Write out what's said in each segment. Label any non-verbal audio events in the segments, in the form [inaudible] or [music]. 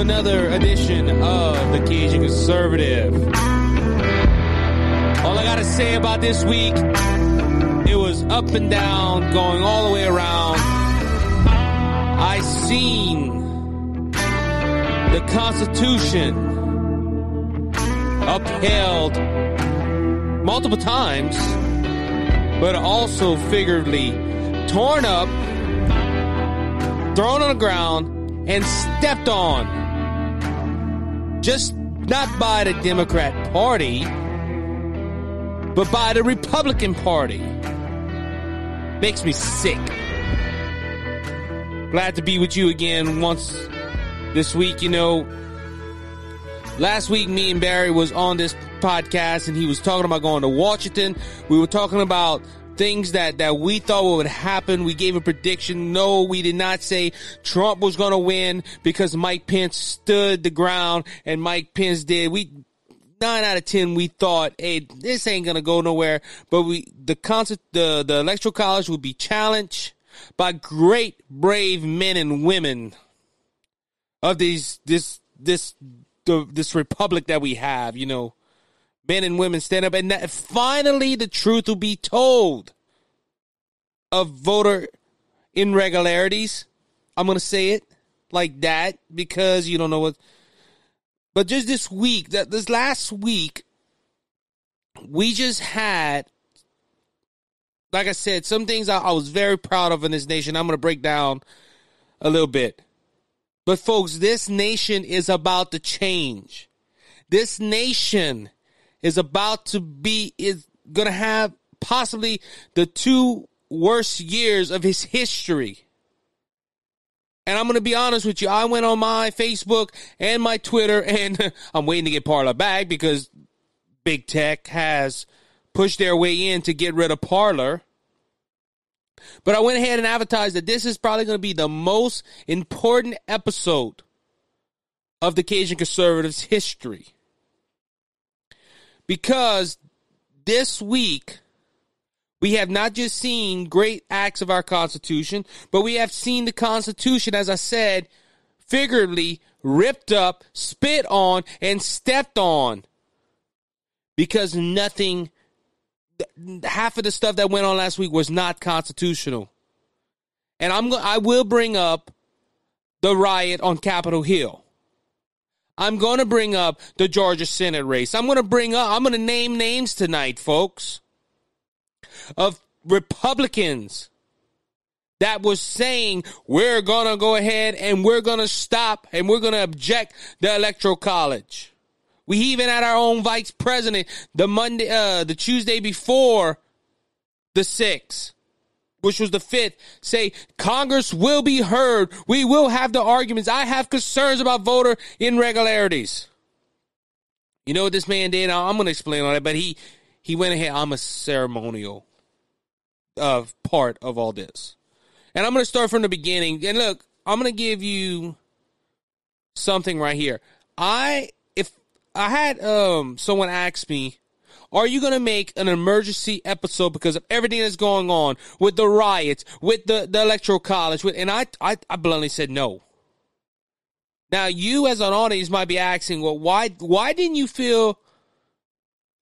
another edition of the Cajun Conservative. All I gotta say about this week, it was up and down, going all the way around. I seen the Constitution upheld multiple times, but also figuratively torn up, thrown on the ground, and stepped on. Just not by the Democrat Party, but by the Republican Party. Makes me sick. Glad to be with you again once this week. You know, last week me and Barry was on this podcast and he was talking about going to Washington. We were talking about things that, that we thought would happen. We gave a prediction. No, we did not say Trump was going to win because Mike Pence stood the ground and Mike Pence did. We, nine out of ten, we thought, hey, this ain't going to go nowhere. But we, the concert, the, the electoral college would be challenged by great, brave men and women of these, this, this, the, this republic that we have, you know men and women stand up and that finally the truth will be told of voter irregularities. I'm going to say it like that because you don't know what but just this week, that this last week we just had like I said, some things I, I was very proud of in this nation. I'm going to break down a little bit. But folks, this nation is about to change. This nation is about to be is going to have possibly the two worst years of his history. And I'm going to be honest with you. I went on my Facebook and my Twitter [laughs] and I'm waiting to get Parler back because big tech has pushed their way in to get rid of Parler. But I went ahead and advertised that this is probably going to be the most important episode of the Cajun Conservatives history because this week we have not just seen great acts of our Constitution, but we have seen the Constitution, as I said, figuratively ripped up, spit on, and stepped on because nothing, half of the stuff that went on last week was not constitutional. And I'm I will bring up the riot on Capitol Hill. I'm going to bring up the Georgia Senate race. I'm going to bring up, I'm going to name names tonight, folks, of Republicans that was saying we're going to go ahead and we're going to stop and we're going to object the electoral college. We even had our own vice president the Monday, uh, the Tuesday before the 6th which was the fifth, say Congress will be heard. We will have the arguments. I have concerns about voter irregularities. You know what this man did? I'm going to explain all that, but he he went ahead. I'm a ceremonial of uh, part of all this, and I'm going to start from the beginning. And look, I'm going to give you something right here. I if I had um someone ask me are you going to make an emergency episode because of everything that's going on with the riots, with the, the electoral college? With, and I, I, I bluntly said no. Now, you as an audience might be asking, well, why, why didn't you feel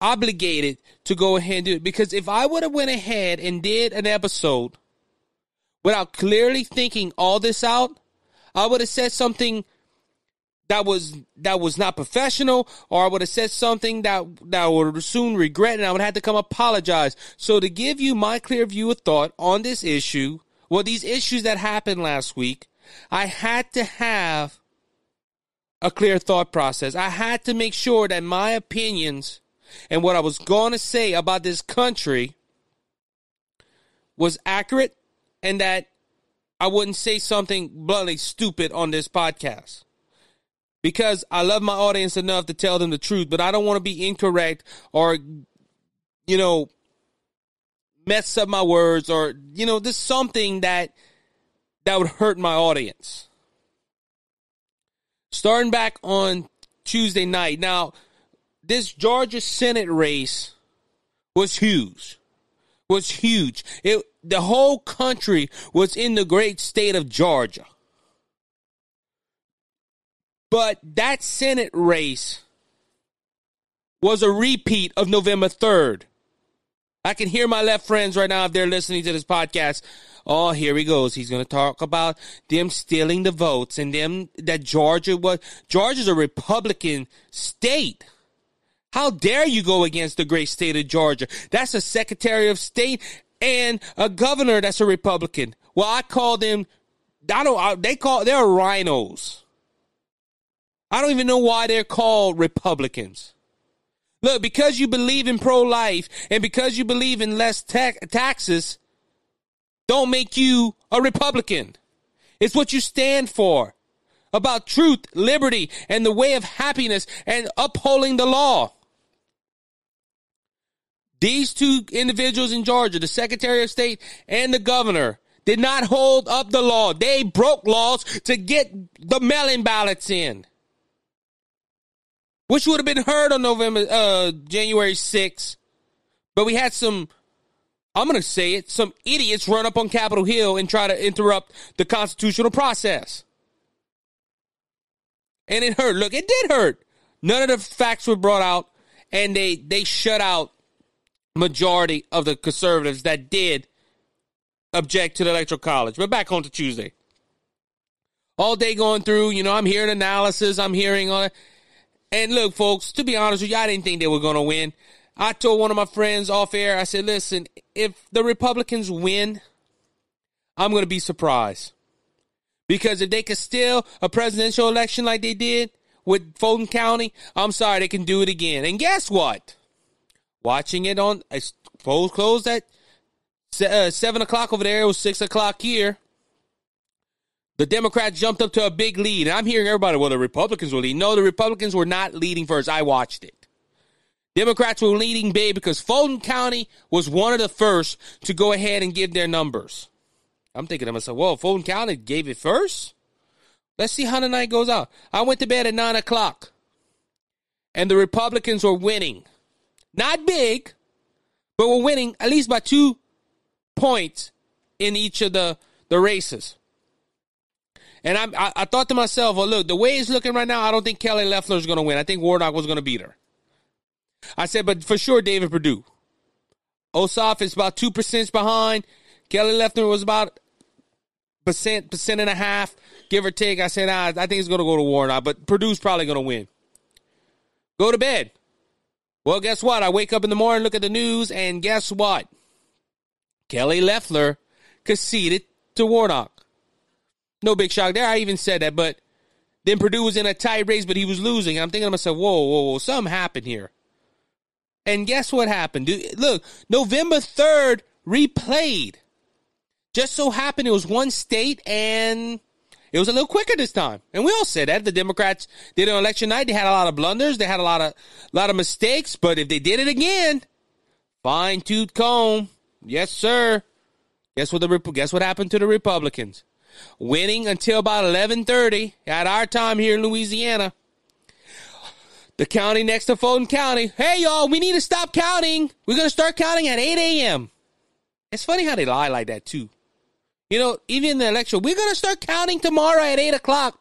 obligated to go ahead and do it? Because if I would have went ahead and did an episode without clearly thinking all this out, I would have said something that was that was not professional, or I would have said something that that I would soon regret, and I would have to come apologize. So to give you my clear view of thought on this issue, well, these issues that happened last week, I had to have a clear thought process. I had to make sure that my opinions and what I was going to say about this country was accurate, and that I wouldn't say something bluntly stupid on this podcast because I love my audience enough to tell them the truth, but I don't want to be incorrect or, you know, mess up my words or, you know, just something that that would hurt my audience. Starting back on Tuesday night. Now, this Georgia Senate race was huge. Was huge. It the whole country was in the great state of Georgia. But that Senate race was a repeat of November 3rd. I can hear my left friends right now if they're listening to this podcast. Oh, here he goes. He's going to talk about them stealing the votes and them that Georgia was Georgia's a Republican state. How dare you go against the great state of Georgia? That's a Secretary of State and a governor that's a Republican. Well, I call them. I don't. They call they're RINOs. I don't even know why they're called Republicans. Look, because you believe in pro life and because you believe in less ta- taxes, don't make you a Republican. It's what you stand for about truth, liberty, and the way of happiness and upholding the law. These two individuals in Georgia, the Secretary of State and the governor, did not hold up the law. They broke laws to get the mail-in ballots in which would have been heard on November, uh, January 6th. But we had some, I'm going to say it, some idiots run up on Capitol Hill and try to interrupt the constitutional process. And it hurt. Look, it did hurt. None of the facts were brought out, and they they shut out majority of the conservatives that did object to the electoral college. But back on to Tuesday. All day going through, you know, I'm hearing analysis, I'm hearing all that. And look, folks, to be honest with you, I didn't think they were going to win. I told one of my friends off air, I said, listen, if the Republicans win, I'm going to be surprised. Because if they could steal a presidential election like they did with Fulton County, I'm sorry, they can do it again. And guess what? Watching it on, suppose, closed at uh, 7 o'clock over there, it was 6 o'clock here. The Democrats jumped up to a big lead. And I'm hearing everybody, well, the Republicans were leading. No, the Republicans were not leading first. I watched it. Democrats were leading big because Fulton County was one of the first to go ahead and give their numbers. I'm thinking to myself, well, Fulton County gave it first? Let's see how the night goes out. I went to bed at 9 o'clock, and the Republicans were winning. Not big, but were winning at least by two points in each of the, the races. And I, I, I thought to myself, well, look, the way it's looking right now, I don't think Kelly Loeffler is going to win. I think Warnock was going to beat her. I said, but for sure, David Perdue. Ossoff is about two percent behind. Kelly Loeffler was about percent, percent and a half, give or take. I said, ah, I think it's going to go to Warnock, but Perdue's probably going to win. Go to bed. Well, guess what? I wake up in the morning, look at the news, and guess what? Kelly Loeffler conceded to Warnock. No big shock there. I even said that, but then Perdue was in a tight race, but he was losing. I'm thinking to myself, whoa, whoa, whoa, something happened here. And guess what happened? Dude, look, November 3rd replayed. Just so happened it was one state and it was a little quicker this time. And we all said that. The Democrats did on election night. They had a lot of blunders. They had a lot of a lot of mistakes. But if they did it again, fine tooth comb. Yes, sir. Guess what the guess what happened to the Republicans? Winning until about 11:30 at our time here in Louisiana. The county next to Fulton County. Hey y'all, we need to stop counting. We're gonna start counting at 8 a.m. It's funny how they lie like that too. You know, even in the election, we're gonna start counting tomorrow at 8 o'clock.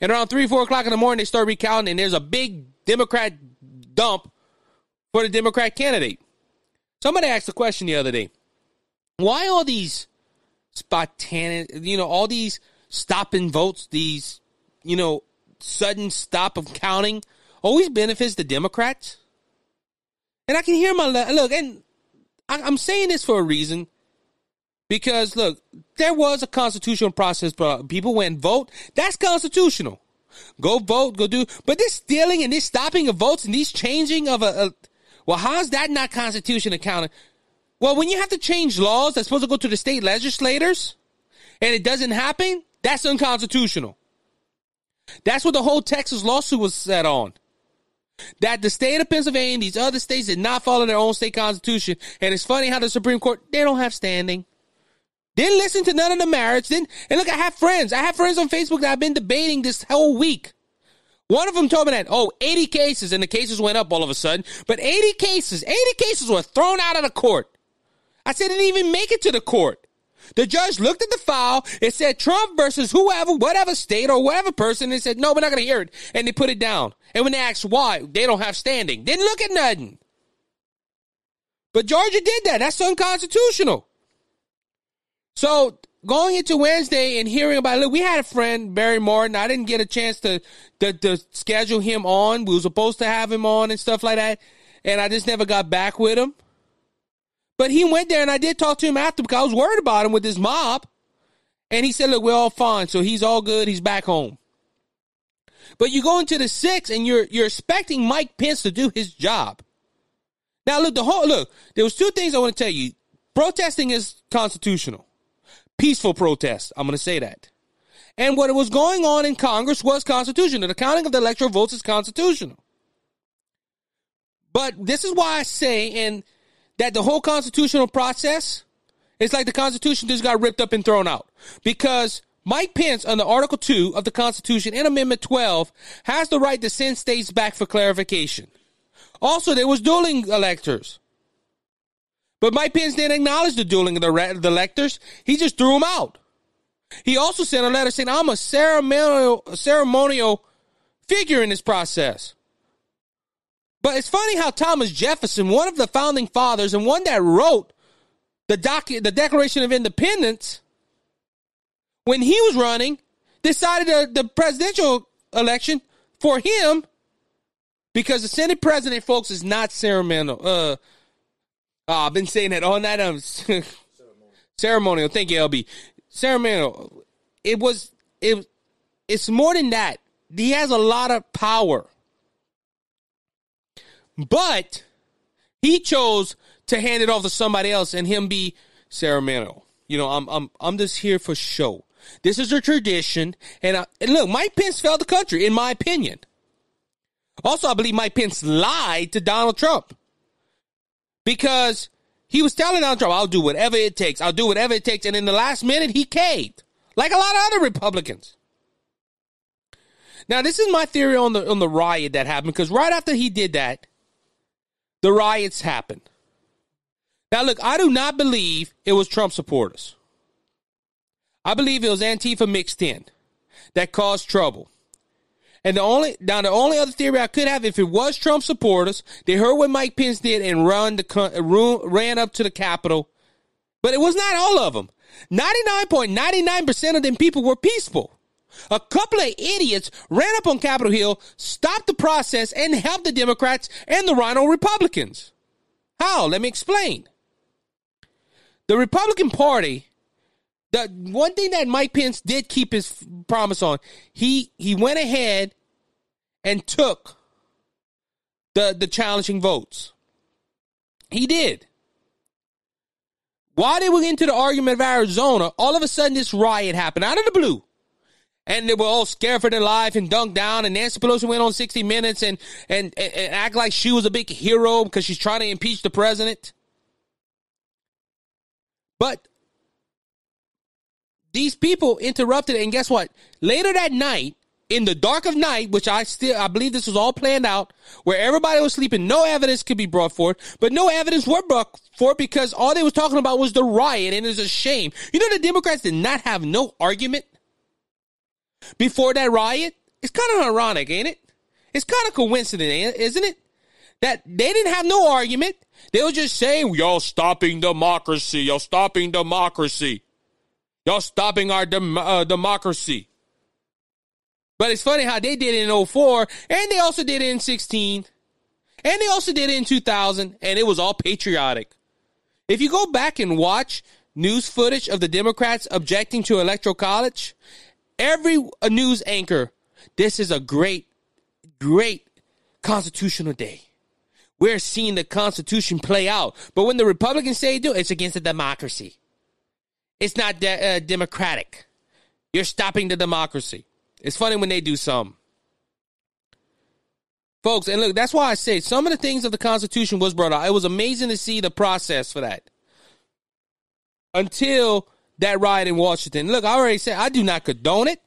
And around 3, 4 o'clock in the morning, they start recounting, and there's a big Democrat dump for the Democrat candidate. Somebody asked a question the other day. Why all these spontaneous, you know, all these stopping votes, these, you know, sudden stop of counting always benefits the Democrats. And I can hear my look, and I'm saying this for a reason because look, there was a constitutional process, but people went vote. That's constitutional. Go vote, go do. But this stealing and this stopping of votes and these changing of a, a well, how's that not constitutional accounting? Well, when you have to change laws that's supposed to go to the state legislators and it doesn't happen, that's unconstitutional. That's what the whole Texas lawsuit was set on. That the state of Pennsylvania and these other states did not follow their own state constitution. And it's funny how the Supreme Court, they don't have standing. Didn't listen to none of the merits. Didn't, and look, I have friends. I have friends on Facebook that I've been debating this whole week. One of them told me that, oh, 80 cases, and the cases went up all of a sudden. But 80 cases, 80 cases were thrown out of the court. I said it didn't even make it to the court. The judge looked at the file. It said Trump versus whoever, whatever state or whatever person. They said, no, we're not going to hear it. And they put it down. And when they asked why, they don't have standing. Didn't look at nothing. But Georgia did that. That's unconstitutional. So going into Wednesday and hearing about look, we had a friend, Barry Martin. I didn't get a chance to, to, to schedule him on. We were supposed to have him on and stuff like that. And I just never got back with him. But he went there and I did talk to him after because I was worried about him with his mob. And he said, look, we're all fine. So he's all good. He's back home. But you go into the six and you're you're expecting Mike Pence to do his job. Now look, the whole look, there was two things I want to tell you. Protesting is constitutional. Peaceful protest. I'm gonna say that. And what was going on in Congress was constitutional. The counting of the electoral votes is constitutional. But this is why I say, and that the whole constitutional process is like the Constitution just got ripped up and thrown out. Because Mike Pence, under Article 2 of the Constitution and Amendment 12, has the right to send states back for clarification. Also, there was dueling electors. But Mike Pence didn't acknowledge the dueling of the, the electors. He just threw them out. He also sent a letter saying, I'm a ceremonial, ceremonial figure in this process. But it's funny how Thomas Jefferson, one of the founding fathers and one that wrote the docu- the Declaration of Independence, when he was running, decided the, the presidential election for him because the Senate president, folks, is not ceremonial. Uh, oh, I've been saying that all night. Ceremonial. [laughs] ceremonial. Thank you, LB. Ceremonial. It was. It. It's more than that. He has a lot of power. But he chose to hand it off to somebody else and him be ceremonial. You know, I'm I'm I'm just here for show. This is a tradition, and, I, and look, Mike Pence failed the country, in my opinion. Also, I believe Mike Pence lied to Donald Trump because he was telling Donald Trump, "I'll do whatever it takes. I'll do whatever it takes," and in the last minute, he caved, like a lot of other Republicans. Now, this is my theory on the on the riot that happened because right after he did that, the riots happened. Now, look, I do not believe it was Trump supporters. I believe it was Antifa mixed in that caused trouble. And the only now the only other theory I could have, if it was Trump supporters, they heard what Mike Pence did and run the ran up to the Capitol, but it was not all of them. Ninety nine point ninety nine percent of them people were peaceful. A couple of idiots ran up on Capitol Hill, stopped the process, and helped the Democrats and the RINO Republicans. How? Let me explain. The Republican Party, the one thing that Mike Pence did keep his promise on, he he went ahead and took the the challenging votes. He did. While they were into the argument of Arizona, all of a sudden this riot happened out of the blue and they were all scared for their life and dunked down. And Nancy Pelosi went on 60 Minutes and, and, and act like she was a big hero because she's trying to impeach the president. But these people interrupted, and guess what? Later that night, in the dark of night, which I still I believe this was all planned out, where everybody was sleeping, no evidence could be brought forth, but no evidence were brought forth because all they was talking about was the riot, and it's a shame. You know, the Democrats did not have no argument before that riot? It's kind of ironic, ain't it? It's kind of coincident, isn't it? That they didn't have no argument. They were just saying, y'all stopping democracy. Y'all stopping democracy. Y'all stopping our dem- uh, democracy. But it's funny how they did it in 04, and they also did it in 16, and they also did it in 2000, and it was all patriotic. If you go back and watch news footage of the Democrats objecting to electoral college, every news anchor, this is a great, great constitutional day. We're seeing the Constitution play out. But when the Republicans say do, it's against the democracy. It's not de- uh, democratic. You're stopping the democracy. It's funny when they do some. Folks, and look, that's why I say some of the things of the Constitution was brought out. It was amazing to see the process for that. Until that riot in Washington. Look, I already said I do not condone it.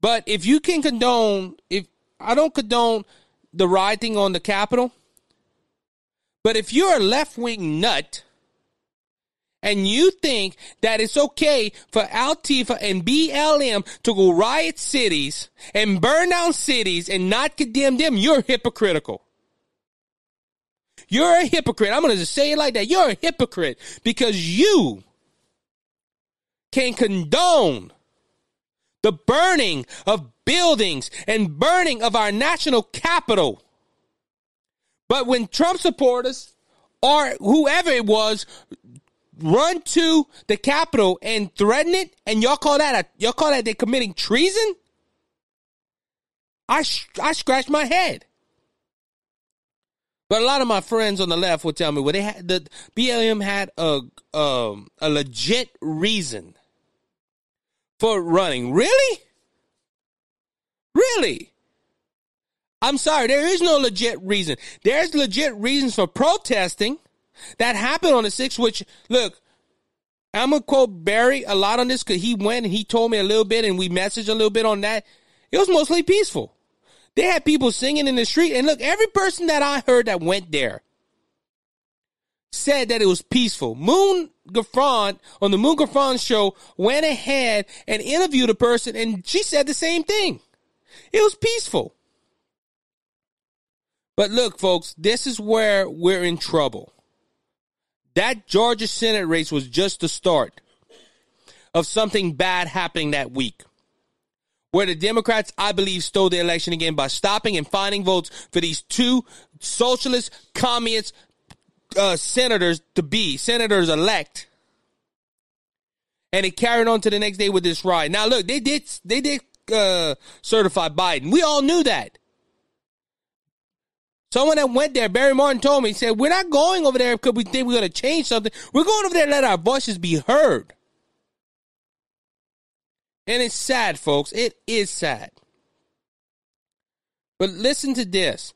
But if you can condone, if I don't condone the rioting on the Capitol, but if you're a left wing nut and you think that it's okay for Antifa and BLM to go riot cities and burn down cities and not condemn them, you're hypocritical. You're a hypocrite. I'm going to just say it like that. You're a hypocrite because you can condone the burning of buildings and burning of our national capital. But when Trump supporters or whoever it was run to the Capitol and threaten it, and y'all call that a y'all call that they're committing treason? I I scratch my head. But a lot of my friends on the left will tell me, well, they had the BLM had a um, a legit reason for running. Really? Really? I'm sorry, there is no legit reason. There's legit reasons for protesting that happened on the 6th, which, look, I'm going to quote Barry a lot on this because he went and he told me a little bit and we messaged a little bit on that. It was mostly peaceful. They had people singing in the street. And look, every person that I heard that went there said that it was peaceful. Moon Gaffron on the Moon Gaffron show went ahead and interviewed a person and she said the same thing. It was peaceful. But look, folks, this is where we're in trouble. That Georgia Senate race was just the start of something bad happening that week where the Democrats, I believe, stole the election again by stopping and finding votes for these two socialist, communist uh, senators to be senators elect. And it carried on to the next day with this ride. Now, look, they did they did uh, certify Biden. We all knew that. Someone that went there, Barry Martin told me, he said, We're not going over there because we think we're going to change something. We're going over there to let our voices be heard. And it's sad, folks. It is sad. But listen to this.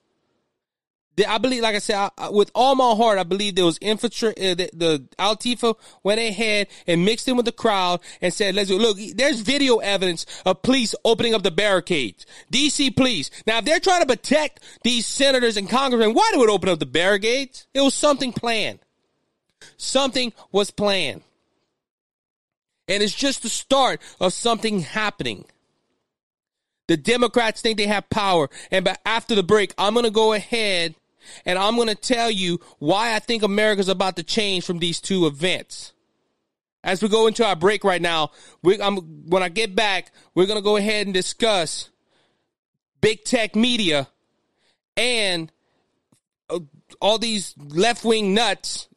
I believe, like I said, I, with all my heart, I believe there was infantry, Uh, the, the Antifa went ahead and mixed in with the crowd and said, "Let's look." There's video evidence of police opening up the barricades. DC police. Now, if they're trying to protect these senators and congressmen, why do it open up the barricades? It was something planned. Something was planned. And it's just the start of something happening. The Democrats think they have power. And but after the break, I'm going to go ahead and I'm going to tell you why I think America's about to change from these two events. As we go into our break right now, we, when I get back, we're going to go ahead and discuss big tech media and uh, all these left wing nuts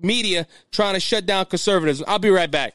media trying to shut down conservatives. I'll be right back.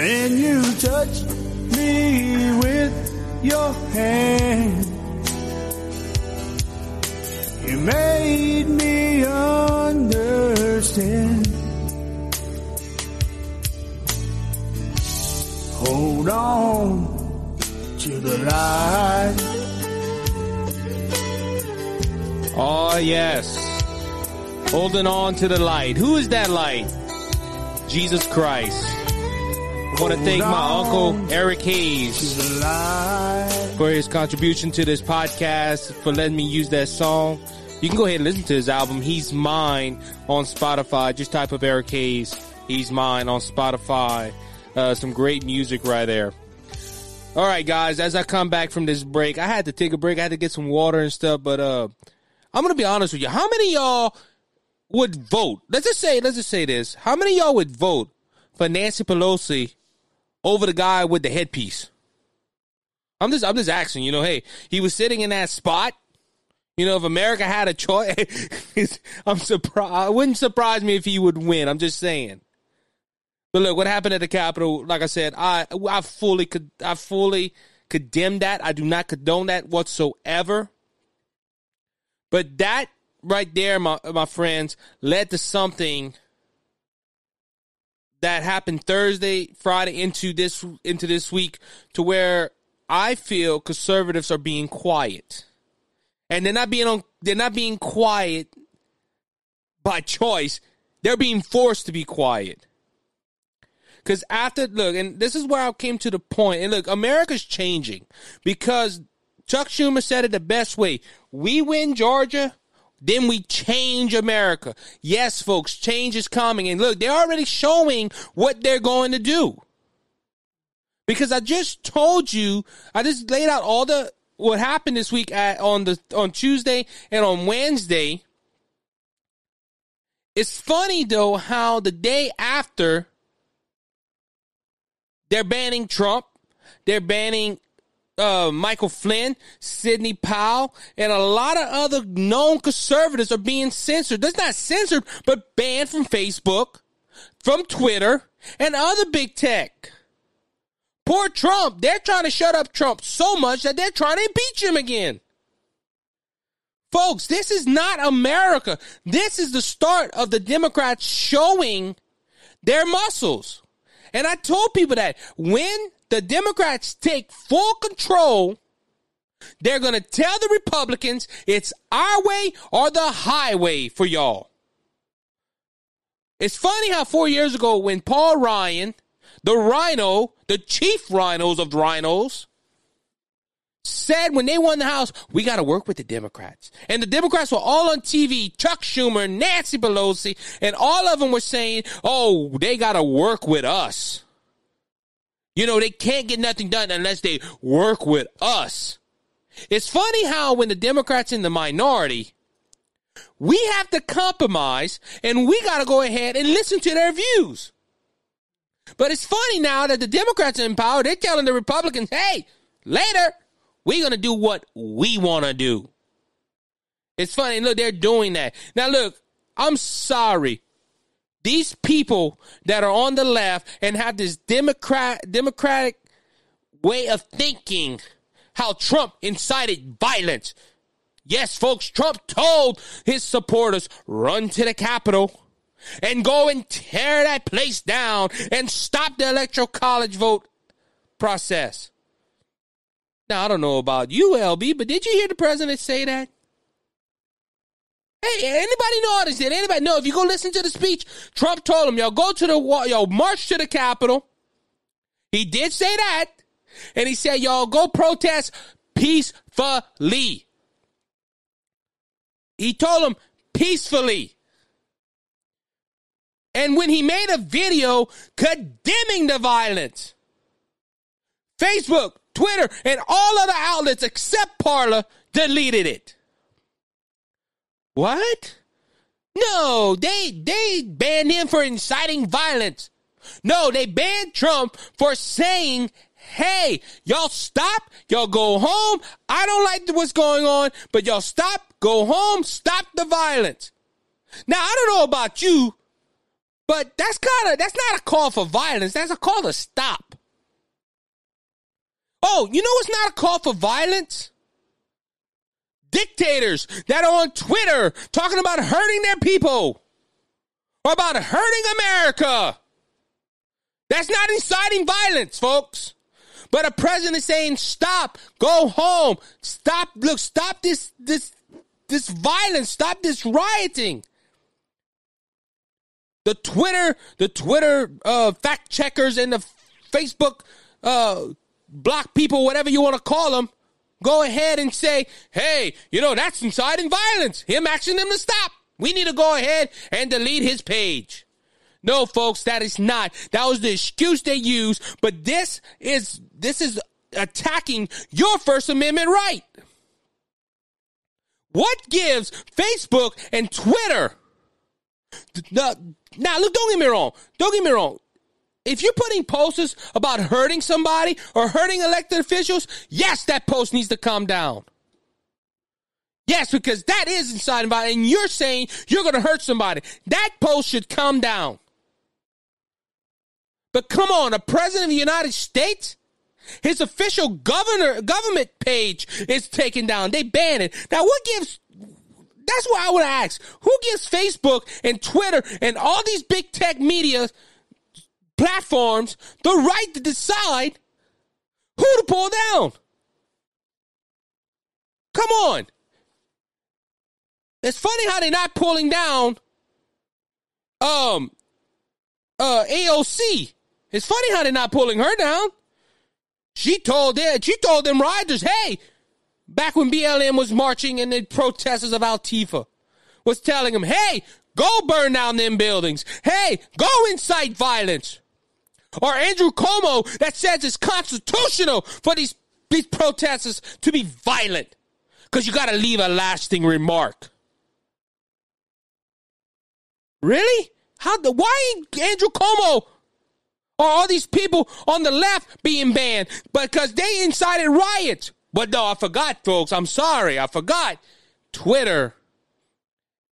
Then you touch me with your hand. You made me understand. Hold on to the light. Oh, yes. Holding on to the light. Who is that light? Jesus Christ. I want to thank my uncle Eric Hayes for his contribution to this podcast, for letting me use that song. You can go ahead and listen to his album, He's Mine, on Spotify. Just type of Eric Hayes, He's Mine on Spotify. Uh, some great music right there. All right, guys, as I come back from this break, I had to take a break. I had to get some water and stuff, but uh, I'm going to be honest with you. How many y'all would vote? Let's just say, let's just say this. How many y'all would vote for Nancy Pelosi over the guy with the headpiece. I'm just I'm just asking, you know, hey, he was sitting in that spot. You know, if America had a choice, [laughs] I'm surprised. It wouldn't surprise me if he would win. I'm just saying. But look, what happened at the Capitol? Like I said, I I fully could I fully condemn that. I do not condone that whatsoever. But that right there, my my friends, led to something that happened Thursday, Friday into this into this week to where I feel conservatives are being quiet. And they're not being on they're not being quiet by choice. They're being forced to be quiet. Cause after look, and this is where I came to the point. And look, America's changing because Chuck Schumer said it the best way. We win Georgia, then we change America. Yes, folks, change is coming. And look, they're already showing what they're going to do. Because I just told you, I just laid out all the what happened this week at on the on Tuesday and on Wednesday. It's funny though how the day after they're banning Trump, they're banning uh, Michael Flynn, Sidney Powell, and a lot of other known conservatives are being censored. That's not censored, but banned from Facebook, from Twitter, and other big tech. Poor Trump. They're trying to shut up Trump so much that they're trying to impeach him again. Folks, this is not America. This is the start of the Democrats showing their muscles. And I told people that when the Democrats take full control, they're going to tell the Republicans it's our way or the highway for y'all. It's funny how four years ago, when Paul Ryan, the RINO, the chief RINOs of the RINOs, said when they won the House, we got to work with the Democrats. And the Democrats were all on TV, Chuck Schumer, Nancy Pelosi, and all of them were saying, oh, they got to work with us. You know, they can't get nothing done unless they work with us. It's funny how when the Democrats in the minority, we have to compromise and we got to go ahead and listen to their views. But it's funny now that the Democrats are in power, they're telling the Republicans, hey, later, we're going to do what we want to do. It's funny. Look, they're doing that. Now, look, I'm sorry. These people that are on the left and have this democrat democratic way of thinking how Trump incited violence. Yes, folks, Trump told his supporters run to the Capitol and go and tear that place down and stop the electoral college vote process. Now, I don't know about you, LB, but did you hear the president say that? Hey, anybody know this? Did anybody know? If you go listen to the speech, Trump told him, y'all go to the wall, y'all march to the Capitol. He did say that. And he said, y'all go protest peacefully. He told them peacefully. And when he made a video condemning the violence, Facebook, Twitter, and all other outlets except Parler deleted it. What? No, they they banned him for inciting violence. No, they banned Trump for saying, "Hey, y'all stop, y'all go home. I don't like what's going on, but y'all stop, go home, stop the violence." Now, I don't know about you, but that's kind of that's not a call for violence. That's a call to stop. Oh, you know what's not a call for violence? Dictators that are on Twitter talking about hurting their people or about hurting America. That's not inciting violence, folks. But a president is saying, stop, go home, stop, look, stop this, this, this violence, stop this rioting. The Twitter, the Twitter uh, fact checkers and the Facebook uh, block people, whatever you want to call them, go ahead and say, hey, you know, that's inciting violence. Him asking them to stop. We need to go ahead and delete his page. No, folks, that is not. That was the excuse they used, but this is this is attacking your First Amendment right. What gives Facebook and Twitter? now, look, don't get me wrong. Don't get me wrong if you're putting posters about hurting somebody or hurting elected officials, yes, that post needs to come down. Yes, because that is inside about, and you're saying you're going to hurt somebody. That post should come down. But come on, a president of the United States His official governor government page is taken down. They ban it. Now, what gives? That's what I would ask. Who gives Facebook and Twitter and all these big tech media platforms the right to decide who to pull down? Come on. It's funny how they're not pulling down um uh AOC. It's funny how they're not pulling her down. She told them, she told them riders, hey, back when BLM was marching and the protesters of Antifa was telling them, hey, go burn down them buildings. Hey, go incite violence. Or Andrew Cuomo that says it's constitutional for these, these protesters to be violent because you got to leave a lasting remark. Really? How the why Andrew Cuomo or all these people on the left being banned because they incited riots? But no, I forgot, folks. I'm sorry, I forgot. Twitter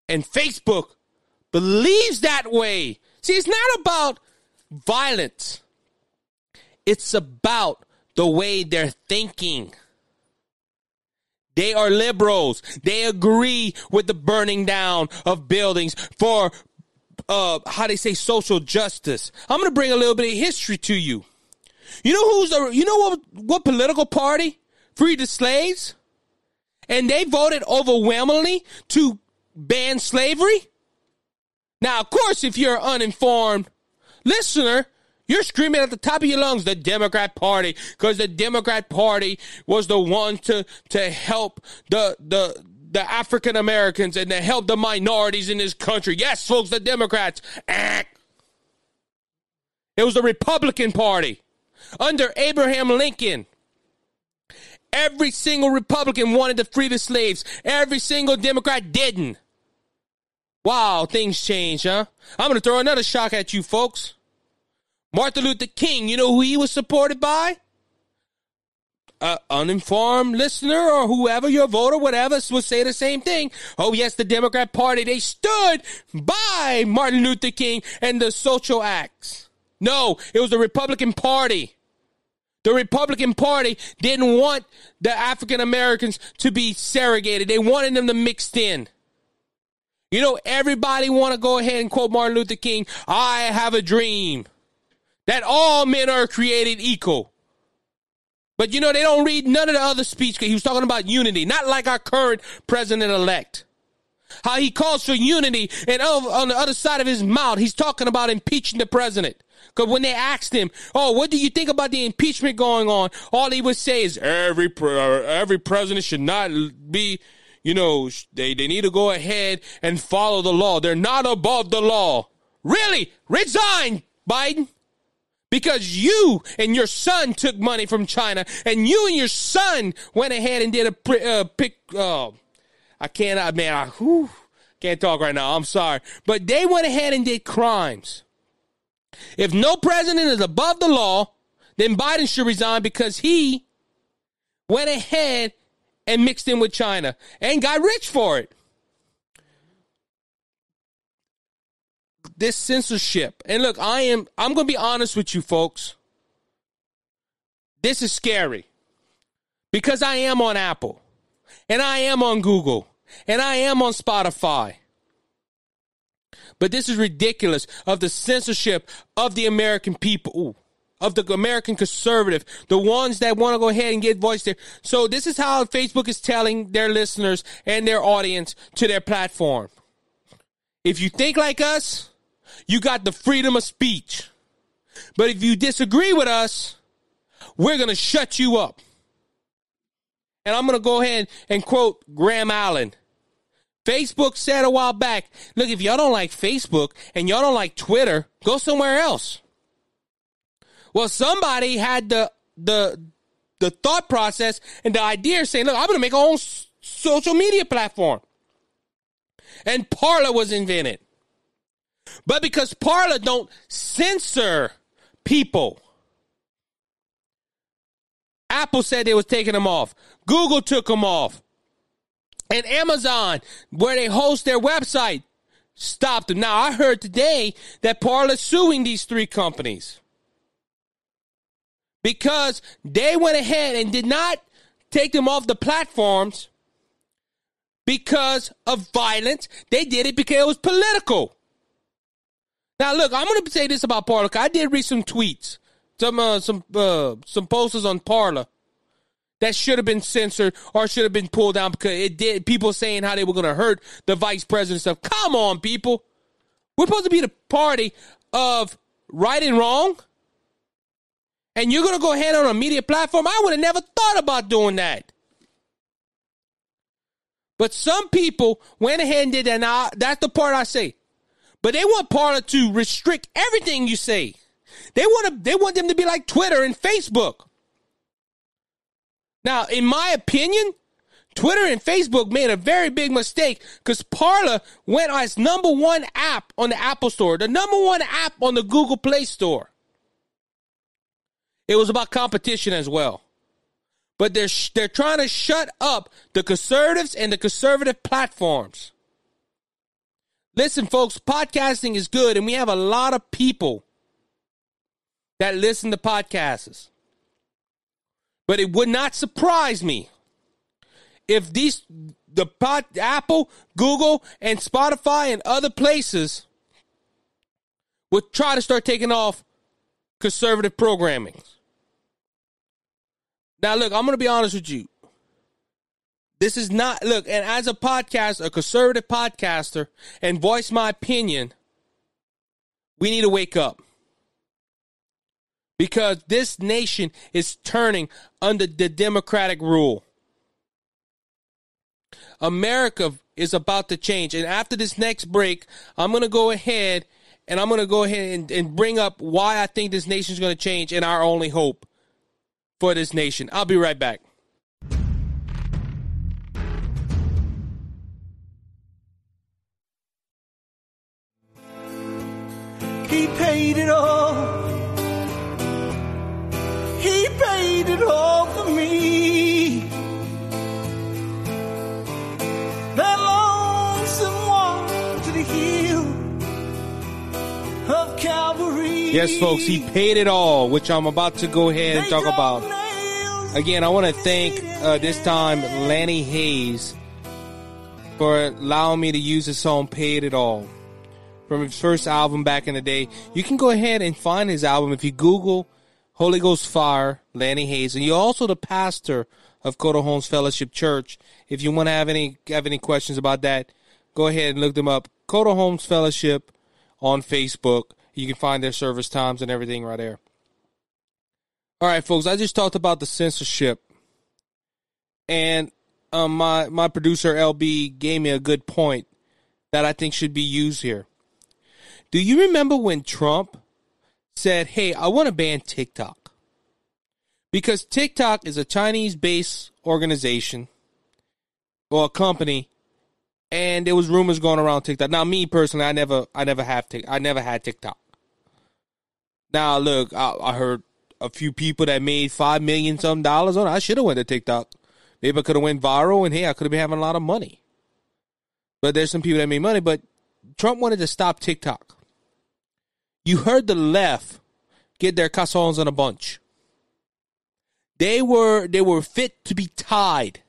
and Facebook believes that way. See, it's not about violence. It's about the way they're thinking. They are liberals. They agree with the burning down of buildings for uh how they say social justice. I'm going to bring a little bit of history to you. You know who's the you know what what political party freed the slaves? And they voted overwhelmingly to ban slavery? Now, of course, if you're uninformed listener, you're screaming at the top of your lungs, the Democrat Party, because the Democrat Party was the one to to help the the the African Americans and to help the minorities in this country. Yes, folks, the Democrats. Eh. It was the Republican Party under Abraham Lincoln. Every single Republican wanted to free the slaves. Every single Democrat didn't. Wow, things change, huh? I'm going to throw another shock at you, folks. Martin Luther King, you know who he was supported by? uh, uninformed listener or whoever your voter, whatever, would say the same thing. Oh, yes, the Democrat Party, they stood by Martin Luther King and the social acts. No, it was the Republican Party. The Republican Party didn't want the African Americans to be segregated. They wanted them to mixed in. You know, everybody want to go ahead and quote Martin Luther King, I have a dream that all men are created equal. But you know, they don't read none of the other speech. He was talking about unity, not like our current president elect. How he calls for unity, and on the other side of his mouth, he's talking about impeaching the president. Because when they asked him, "Oh, what do you think about the impeachment going on?" all he would say is, "Every every president should not be, you know, they they need to go ahead and follow the law. They're not above the law." Really, resign, Biden because you and your son took money from China, and you and your son went ahead and did a uh, pick. Uh, I can't, man, I whew, can't talk right now. I'm sorry, but they went ahead and did crimes. If no president is above the law, then Biden should resign because he went ahead and mixed in with China and got rich for it. this censorship. And look, I am I'm going to be honest with you folks. This is scary. Because I am on Apple and I am on Google and I am on Spotify. But this is ridiculous of the censorship of the American people. Of the American conservative, the ones that want to go ahead and get voice there. So this is how Facebook is telling their listeners and their audience to their platform. If you think like us, you got the freedom of speech. But if you disagree with us, we're going to shut you up. And I'm going to go ahead and quote Graham Allen. Facebook said a while back, look, if y'all don't like Facebook and y'all don't like Twitter, go somewhere else. Well, somebody had the the the thought process and the idea of saying, look, I'm going to make a own social media platform. And Parler was invented. But because Parler don't censor people, Apple said they was taking them off. Google took them off. And Amazon, where they host their website, stopped them. Now, I heard today that Parler's suing these three companies because they went ahead and did not take them off the platforms because of violence. They did it because it was political. Now, look, I'm going to say this about Parler. I did read some tweets, some uh, some uh, some posters on Parler that should have been censored or should have been pulled down because it did. People saying how they were going to hurt the vice president stuff. Come on, people. We're supposed to be the party of right and wrong. And you're going to go ahead on a media platform? I would have never thought about doing that. But some people went ahead and did that. Now, that's the part I say. But they want Parler to restrict everything you say. They want to, they want them to be like Twitter and Facebook. Now, in my opinion, Twitter and Facebook made a very big mistake because Parler went as number one app on the Apple Store, the number one app on the Google Play Store. It was about competition as well. But they're they're trying to shut up the conservatives and the conservative platforms. Listen, folks, podcasting is good, and we have a lot of people that listen to podcasts. But it would not surprise me if these the pod, Apple, Google, and Spotify and other places would try to start taking off conservative programming. Now, look, I'm going to be honest with you. This is not, look, and as a podcaster, a conservative podcaster, and voice my opinion, we need to wake up. Because this nation is turning under the Democratic rule. America is about to change. And after this next break, I'm going to go ahead and I'm going to go ahead and, and bring up why I think this nation is going to change and our only hope for this nation. I'll be right back. He paid it all. He paid it all for me. Yes, folks, he paid it all, which I'm about to go ahead and talk about. Again, I want to thank uh, this time Lanny Hayes for allowing me to use his song Paid It All from his first album back in the day. You can go ahead and find his album if you Google Holy Ghost Fire, Lanny Hayes, and you're also the pastor of Coteau Holmes Fellowship Church. If you want to have any have any questions about that, go ahead and look them up. Coteau Holmes Fellowship on Facebook. You can find their service times and everything right there. All right, folks. I just talked about the censorship, and um, my my producer LB gave me a good point that I think should be used here. Do you remember when Trump said, "Hey, I want to ban TikTok"? Because TikTok is a Chinese-based organization or a company, and there was rumors going around TikTok. Now, me personally, I never, I never have, I never had TikTok. Now, look, I, I heard a few people that made five million some dollars on it. I should have went to TikTok. Maybe I could have went viral, and hey, I could have been having a lot of money. But there's some people that made money. But Trump wanted to stop TikTok. You heard the left get their cassons in a bunch. They were they were fit to be tied.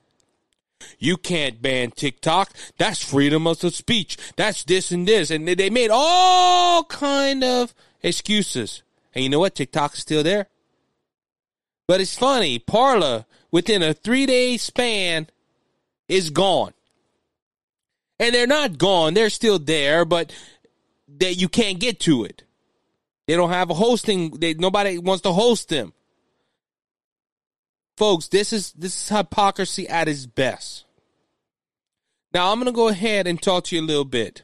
You can't ban TikTok. That's freedom of speech. That's this and this, and they made all kind of excuses. And you know what? TikTok's still there. But it's funny. Parler, within a three day span, is gone. And they're not gone. They're still there, but that you can't get to it. They don't have a hosting. They, nobody wants to host them. Folks, this is this is hypocrisy at its best. Now I'm to go ahead and talk to you a little bit.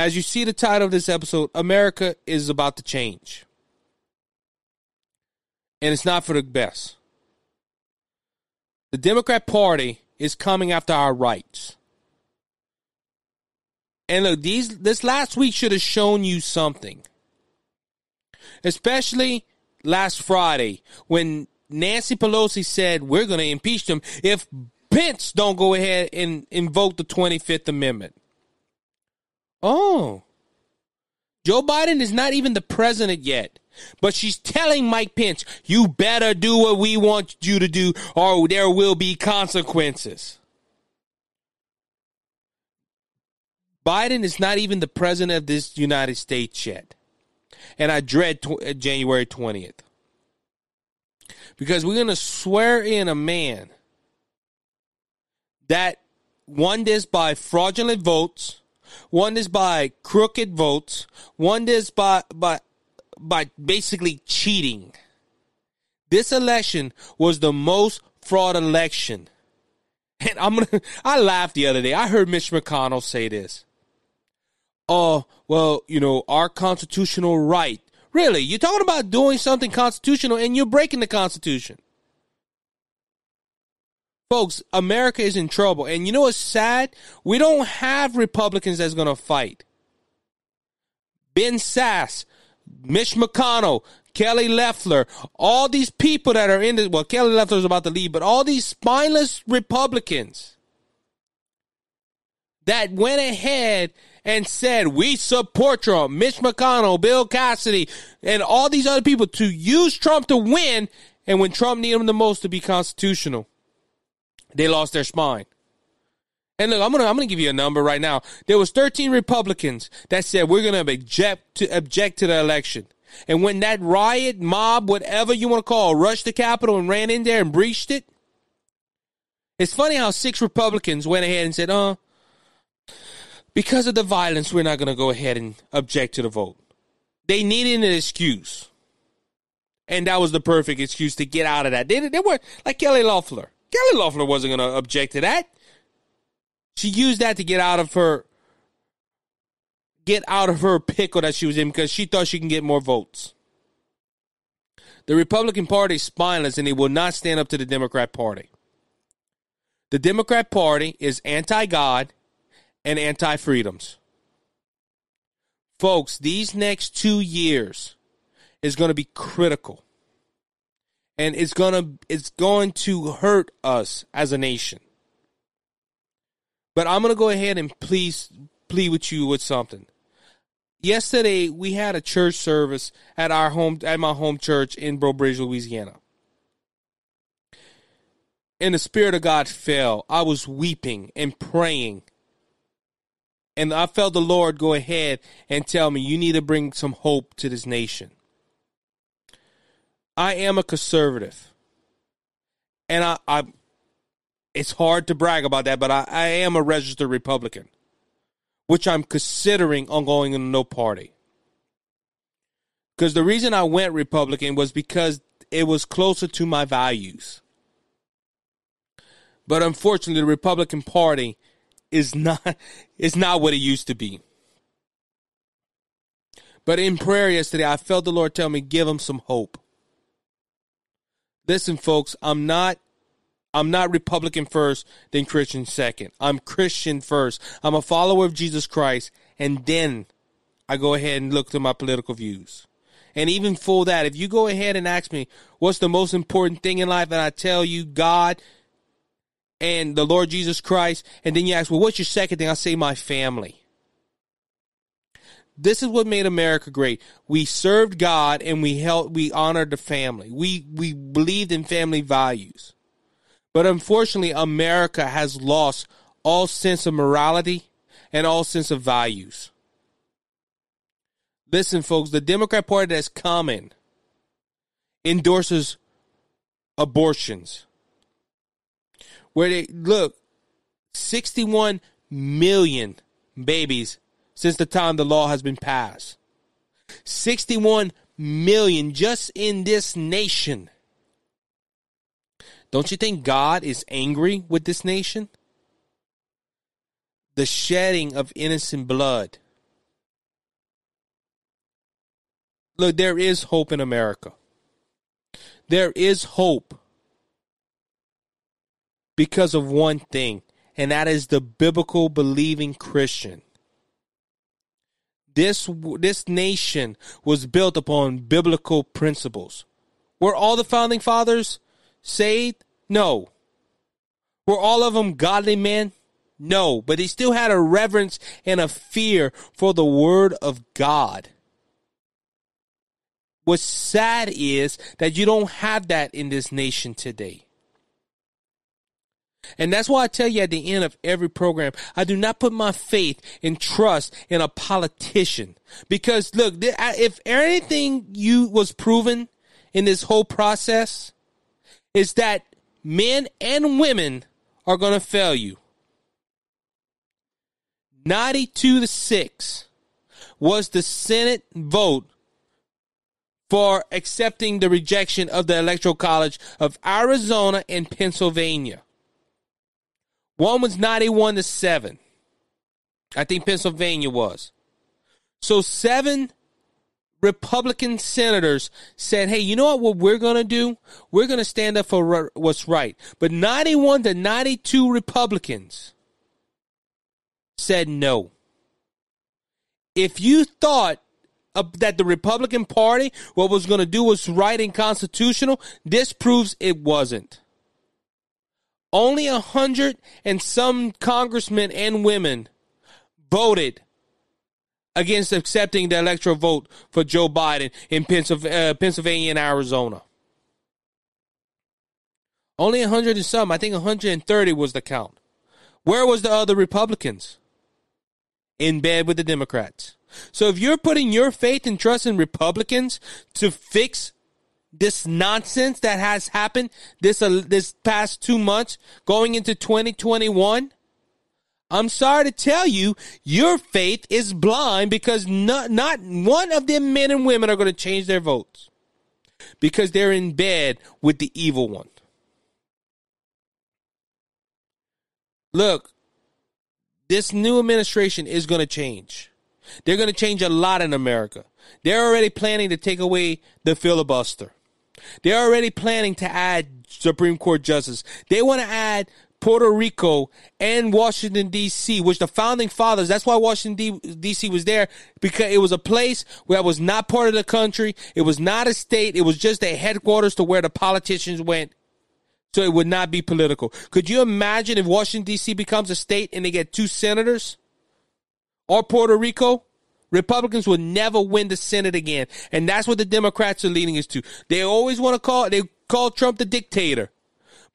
As you see the title of this episode, America is about to change. And it's not for the best. The Democrat Party is coming after our rights. And look, these this last week should have shown you something. Especially last Friday when Nancy Pelosi said we're going to impeach them if Pence don't go ahead and invoke the 25th Amendment. Oh. Joe Biden is not even the president yet. But she's telling Mike Pence, you better do what we want you to do or there will be consequences. Biden is not even the president of this United States yet. And I dread tw- uh, January 20th. Because we're going to swear in a man that won this by fraudulent votes, won this by crooked votes, won this by by by basically cheating. This election was the most fraud election. And I'm gonna [laughs] I laughed the other day. I heard Mitch McConnell say this. Oh, well, you know, our constitutional right. Really? You're talking about doing something constitutional and you're breaking the Constitution. Folks, America is in trouble. And you know what's sad? We don't have Republicans that's going to fight. Ben Sasse, Mitch McConnell, Kelly Loeffler, all these people that are in the, well, Kelly Loeffler is about to leave, but all these spineless Republicans that went ahead and said, we support Trump, Mitch McConnell, Bill Cassidy, and all these other people to use Trump to win, and when Trump needed them the most to be constitutional, they lost their spine. And look, I'm gonna I'm gonna give you a number right now. There was 13 Republicans that said we're gonna object to object to the election. And when that riot, mob, whatever you want to call, rushed the Capitol and ran in there and breached it, it's funny how six Republicans went ahead and said, "Uh, because of the violence, we're not going to go ahead and object to the vote." They needed an excuse, and that was the perfect excuse to get out of that. They, they were like Kelly Loeffler. Kelly Loeffler wasn't going to object to that. She used that to get out of her get out of her pickle that she was in because she thought she can get more votes. The Republican Party is spineless and they will not stand up to the Democrat Party. The Democrat Party is anti God and anti freedoms. Folks, these next two years is going to be critical. And it's going to it's going to hurt us as a nation. But I'm going to go ahead and please plead with you with something. Yesterday we had a church service at our home at my home church in Breaux Bridge, Louisiana. And the spirit of God fell. I was weeping and praying. And I felt the Lord go ahead and tell me, you need to bring some hope to this nation. I am a conservative. And I, I it's hard to brag about that, but I, I am a registered Republican, which I'm considering on going in no party. Because the reason I went Republican was because it was closer to my values. But unfortunately, the Republican Party is not [laughs] is not what it used to be. But in prayer yesterday, I felt the Lord tell me, give them some hope. Listen, folks, I'm not I'm not Republican first, then Christian second. I'm Christian first. I'm a follower of Jesus Christ, and then I go ahead and look to my political views. And even for that, if you go ahead and ask me what's the most important thing in life, and I tell you God and the Lord Jesus Christ, and then you ask, well, what's your second thing? I'll say my family. This is what made America great. We served God and we held, we honored the family. We we believed in family values. But unfortunately, America has lost all sense of morality and all sense of values. Listen, folks, the Democrat Party that's coming endorses abortions. Where they look, 61 million babies since the time the law has been passed. 61 million just in this nation. Don't you think God is angry with this nation? The shedding of innocent blood. Look, there is hope in America. There is hope because of one thing, and that is the biblical believing Christian. This this nation was built upon biblical principles. Were all the founding fathers saved? No. Were all of them godly men? No, but they still had a reverence and a fear for the word of God. what's sad is that you don't have that in this nation today. And that's why I tell you at the end of every program, I do not put my faith and trust in a politician. Because look, if anything you was proven in this whole process is that men and women are going to fail you. 92 to 6 was the Senate vote for accepting the rejection of the Electoral College of Arizona and Pennsylvania. One was 91 to 7. I think Pennsylvania was. So seven Republican senators said, hey, you know what, what we're going to do? We're going to stand up for what's right. But 91 to 92 Republicans said no. If you thought uh, that the Republican Party, what was going to do was right and constitutional, this proves it wasn't. Only a hundred and some congressmen and women voted against accepting the electoral vote for Joe Biden in uh, Pennsylvania and Arizona. Only 100 and some. I think 130 was the count. Where was the other Republicans? In bed with the Democrats. So if you're putting your faith and trust in Republicans to fix this nonsense that has happened this uh, this past 2 months going into 2021, I'm sorry to tell you, your faith is blind because not, not one of them men and women are going to change their votes because they're in bed with the evil one. Look, this new administration is going to change. They're going to change a lot in America. They're already planning to take away the filibuster. They're already planning to add Supreme Court justice. They want to add Puerto Rico and Washington D.C., which the founding fathers, that's why Washington D.C. was there because it was a place where it was not part of the country. It was not a state. It was just a headquarters to where the politicians went. So it would not be political. Could you imagine if Washington D.C. becomes a state and they get two senators or Puerto Rico? Republicans will never win the Senate again. And that's what the Democrats are leading us to. They always want to call, they call Trump the dictator.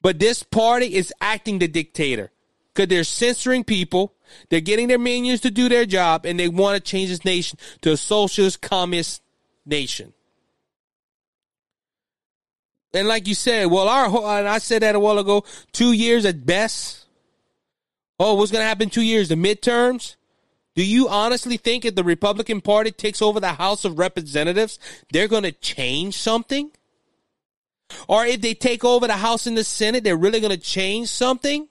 But this party is acting the dictator because they're censoring people. They're getting their minions to do their job and they want to change this nation to a socialist communist nation. And like you said, well, our and I said that a while ago, two years at best. Oh, what's going to happen two years? The midterms? Do you honestly think if the Republican Party takes over the House of Representatives, they're going to change something? Or if they take over the House and the Senate, they're really going to change something?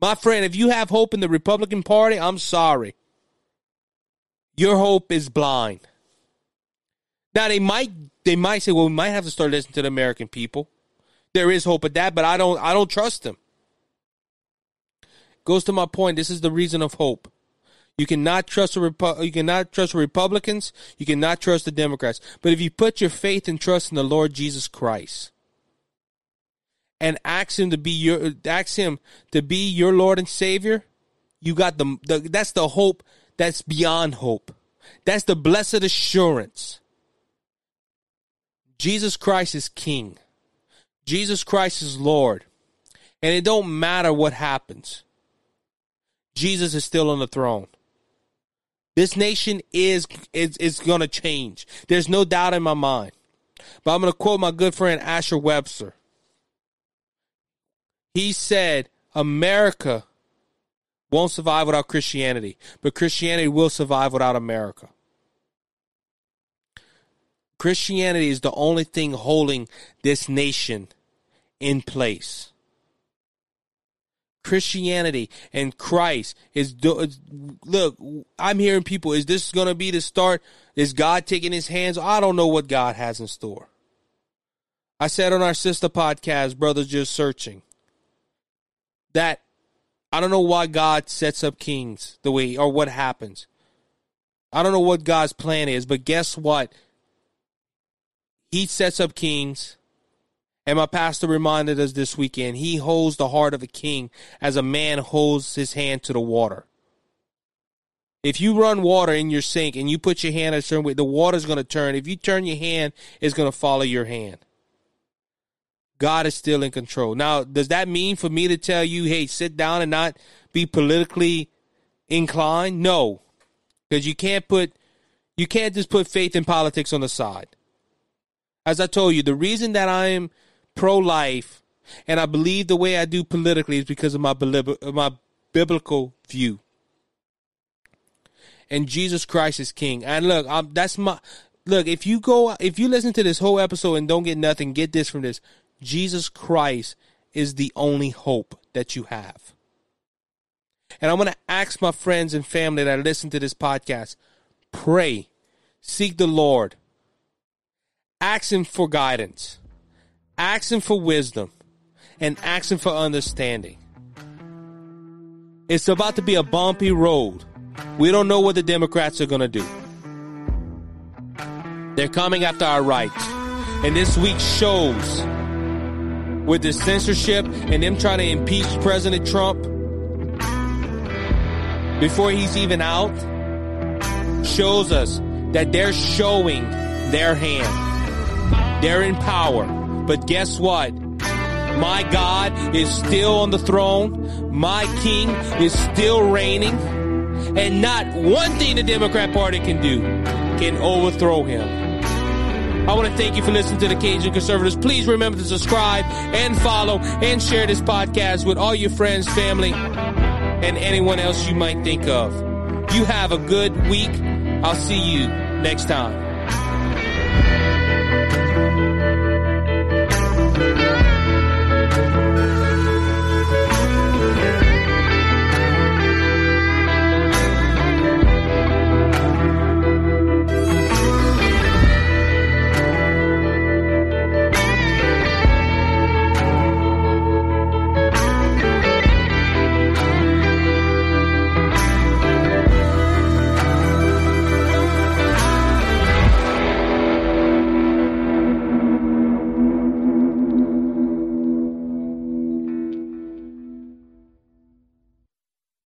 My friend, if you have hope in the Republican Party, I'm sorry. Your hope is blind. Now they might they might say, well, we might have to start listening to the American people. There is hope of that, but I don't I don't trust them. Goes to my point. This is the reason of hope. You cannot trust the Repu- you cannot trust the Republicans. You cannot trust the Democrats. But if you put your faith and trust in the Lord Jesus Christ and ask him to be your ask him to be your Lord and Savior, you got the, the that's the hope that's beyond hope. That's the blessed assurance. Jesus Christ is King. Jesus Christ is Lord. And it don't matter what happens. Jesus is still on the throne. This nation is is, is going to change. There's no doubt in my mind. But I'm going to quote my good friend Asher Webster. He said, America won't survive without Christianity, but Christianity will survive without America. Christianity is the only thing holding this nation in place. Christianity and Christ is do, look, I'm hearing people, is this going to be the start? Is God taking his hands? I don't know what God has in store. I said on our sister podcast, Brothers Just Searching, that I don't know why God sets up kings the way or what happens. I don't know what God's plan is, but guess what? He sets up kings and my pastor reminded us this weekend he holds the heart of a king as a man holds his hand to the water. If you run water in your sink and you put your hand a certain way, the water's going to turn. If you turn your hand, it's going to follow your hand. God is still in control. Now, does that mean for me to tell you, hey, sit down and not be politically inclined? No. Because you can't put you can't just put faith in politics on the side. As I told you, the reason that I am pro life and I believe the way I do politically is because of my my biblical view. And Jesus Christ is King. And look, I'm, that's my look. If you go, if you listen to this whole episode and don't get nothing, get this from this: Jesus Christ is the only hope that you have. And I'm going to ask my friends and family that listen to this podcast: pray, seek the Lord, ask Him for guidance, ask Him for wisdom, and ask Him for understanding. It's about to be a bumpy road. We don't know what the Democrats are going to do. They're coming after our rights. And this week shows with the censorship and them trying to impeach President Trump before he's even out shows us that they're showing their hand. They're in power. But guess what? My God is still on the throne. My King is still reigning. And not one thing the Democrat Party can do can overthrow him. I want to thank you for listening to the Cajun Conservatives. Please remember to subscribe and follow and share this podcast with all your friends, family, and anyone else you might think of. You have a good week. I'll see you next time.